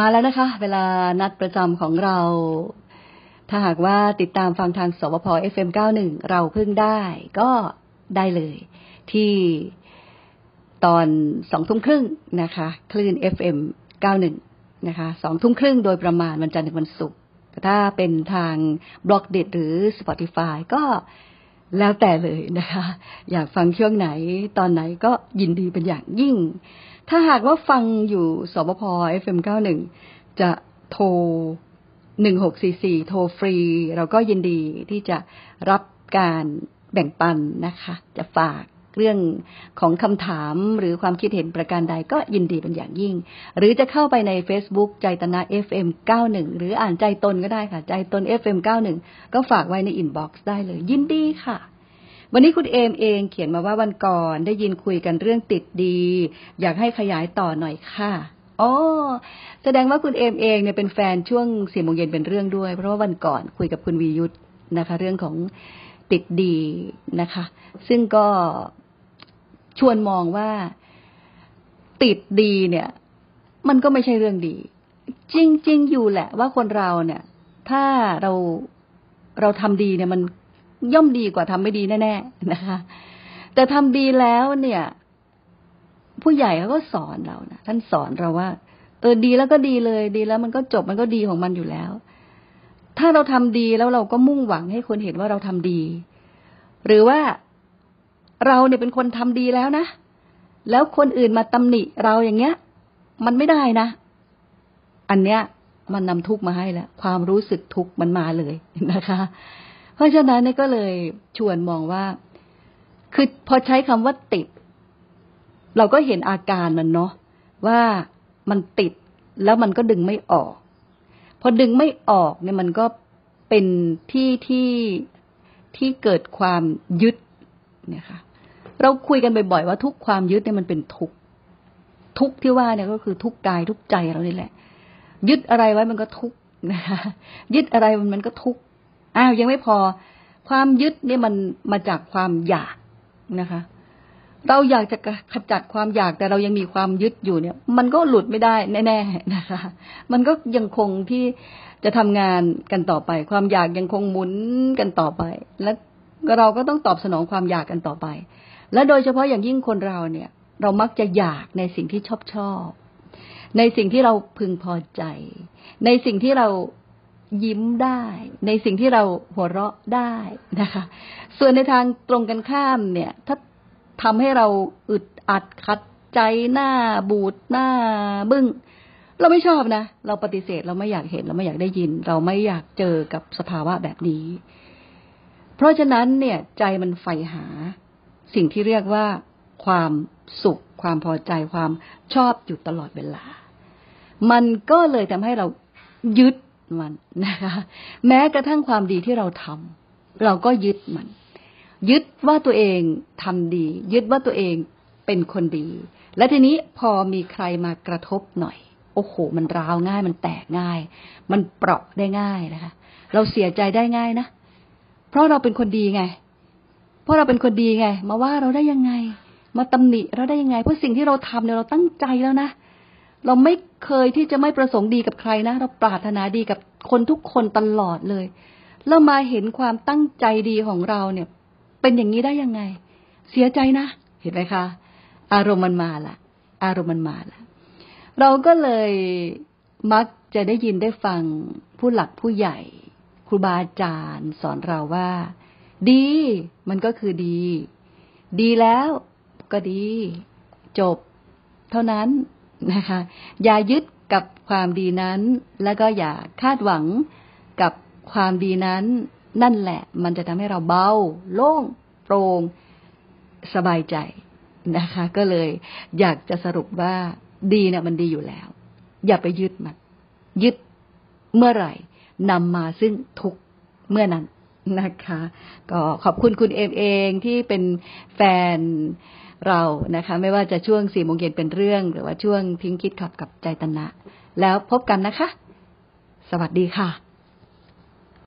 มาแล้วนะคะ เวลานัดประจำของเรา ถ้าหากว่าติดตามฟังทางสวพ FM91 เราเพิ่งได้ ก็ได้เลย ที่ตอนสองทุ่มครึ่งนะคะ คลื่น FM 91 นะคะสองทุ่มครึ่งโดยประมาณวันจันทร์ถึงวันศุกร์ถ้าเป็นทางบล็อกเด็ดหรือ Spotify ก็ แล้วแต่เลยนะคะ อยากฟังช่วงไหนตอนไหนก็ยินดีเป็นอย่างยิ่ง ถ้าหากว่าฟังอยู่สวพ FM91 จะโทร 1644 โทรฟรี เราก็ยินดีที่จะรับการแบ่งปันนะคะ จะฝาก เรื่องของคำถามหรือความคิดเห็นประการใดก็ยินดีเป็นอย่างยิ่ง หรือจะเข้าไปใน Facebook ใจตน FM91 หรืออ่านใจตนก็ได้ค่ะ ใจตน FM91 ก็ฝากไว้ใน inbox ได้เลย ยินดีค่ะวันนี้คุณเอมเองเขียนมาว่าวันก่อนได้ยินคุยกันเรื่องติดดี อยากให้ขยายต่อหน่อยค่ะอ๋อแสดงว่าคุณเอมเองเนี่ยเป็นแฟนช่วงสี่โมงเย็นเป็นเรื่องด้วย เพราะว่าวันก่อนคุยกับคุณวียุทธนะคะ เรื่องของติดดีนะคะ ซึ่งก็ ชวนมองว่าติดดีเนี่ย มันก็ไม่ใช่เรื่องดี จริง ๆ อยู่แหละ ว่าคนเราเนี่ย ถ้าเราเราทำดีเนี่ย มันย่อมดีกว่าทำไม่ดีแน่ๆนะคะแต่ทำดีแล้วเนี่ย ผู้ใหญ่เขาก็สอนเรานะท่านสอนเราว่า เออดีแล้วก็ดีเลย ดีแล้วมันก็จบมันก็ดีของมันอยู่แล้ว ถ้าเราทำดีแล้วเราก็มุ่งหวังให้คนเห็นว่าเราทำดี หรือว่า เราเนี่ยเป็นคนทำดีแล้วนะ แล้วคนอื่นมาตำหนิเราอย่างเงี้ย มันไม่ได้นะ อันเนี้ย มันนำทุกมาให้แล้วความรู้สึกทุกมันมาเลยนะคะ เพราะฉะนั้นนี่ก็เลยชวนมองว่า คือพอใช้คำว่าติด เราก็เห็นอาการมันเนาะว่ามันติดแล้วมันก็ดึงไม่ออก พอดึงไม่ออกเนี่ยมันก็เป็นที่ที่ที่เกิดความยึดเนี่ยค่ะ เราคุยกันบ่อยๆว่าทุกความยึดเนี่ยมันเป็นทุกทุกที่ว่าเนี่ยก็คือทุกกายทุกใจเรานี่แหละ ยึดอะไรไว้มันก็ทุกนะคะยึดอะไรมันมันก็ทุกอ้าวยังไม่พอ ความยึดเนี่ยมันมาจากความอยากนะคะ เราอยากจะขจัดความอยากแต่เรายังมีความยึดอยู่เนี่ย มันก็หลุดไม่ได้แน่ๆนะคะ มันก็ยังคงที่จะทำงานกันต่อไป ความอยากยังคงหมุนกันต่อไป และเราก็ต้องตอบสนองความอยากกันต่อไป และโดยเฉพาะอย่างยิ่งคนเราเนี่ย เรามักจะอยากในสิ่งที่ชอบชอบ ในสิ่งที่เราพึงพอใจ ในสิ่งที่เรายิ้มได้ ในสิ่งที่เราหัวเราะได้นะคะ ส่วนในทางตรงกันข้ามเนี่ย ถ้าทำให้เราอึดอัดขัดใจหน้าบูดหน้าบึง้งเราไม่ชอบนะ เราปฏิเสธเราไม่อยากเห็นเราไม่อยากได้ยิน เราไม่อยากเจอกับสภาวะแบบนี้ เพราะฉะนั้นเนี่ย ใจมันใฝ่หา สิ่งที่เรียกว่า ความสุข ความพอใจความชอบอยู่ตลอดเวลา มันก็เลยทำให้เรายึดมันนะคะแม้กระทั่งความดีที่เราทำเราก็ยึดมัน ยึดว่าตัวเองทำดี ยึดว่าตัวเองเป็นคนดี และทีนี้พอมีใครมากระทบหน่อยโอ้โห มันร้าวง่าย มันแตกง่าย มันเปราะได้ง่ายนะคะ เราเสียใจได้ง่ายนะ เพราะเราเป็นคนดีไง เพราะเราเป็นคนดีไง มาว่าเราได้ยังไง มาตำหนิเราได้ยังไง เพราะสิ่งที่เราทำเนี่ยเราตั้งใจแล้วนะ เราไม่เคยที่จะไม่ประสงค์ดีกับใครนะ เราปรารถนาดีกับคนทุกคนตลอดเลย แล้วมาเห็นความตั้งใจดีของเราเนี่ย เป็นอย่างนี้ได้ยังไง เสียใจนะ เห็นไหมคะ อารมณ์มันมาละอารมณ์มันมาละเราก็เลยมักจะได้ยินได้ฟังผู้หลักผู้ใหญ่ครูบาอาจารย์สอนเราว่า ดี มันก็คือดี ดีแล้วก็ดี จบ เท่านั้นนะคะ อย่ายึดกับความดีนั้น แล้วก็อย่าคาดหวังกับความดีนั้น นั่นแหละ มันจะทำให้เราเบา โล่ง โปร่ง สบายใจนะคะ ก็เลยอยากจะสรุปว่าดีเนี่ยมันดีอยู่แล้ว อย่าไปยึดมัน ยึดเมื่อไหร่นำมาซึ่งทุกเมื่อนั้น นะคะ ก็ขอบคุณคุณเอมเองที่เป็นแฟนเรานะคะ ไม่ว่าจะช่วงสี่โมงเย็นเป็นเรื่อง หรือว่าช่วงพิงคิดขับกับใจตนะ แล้วพบกันนะคะ สวัสดีค่ะ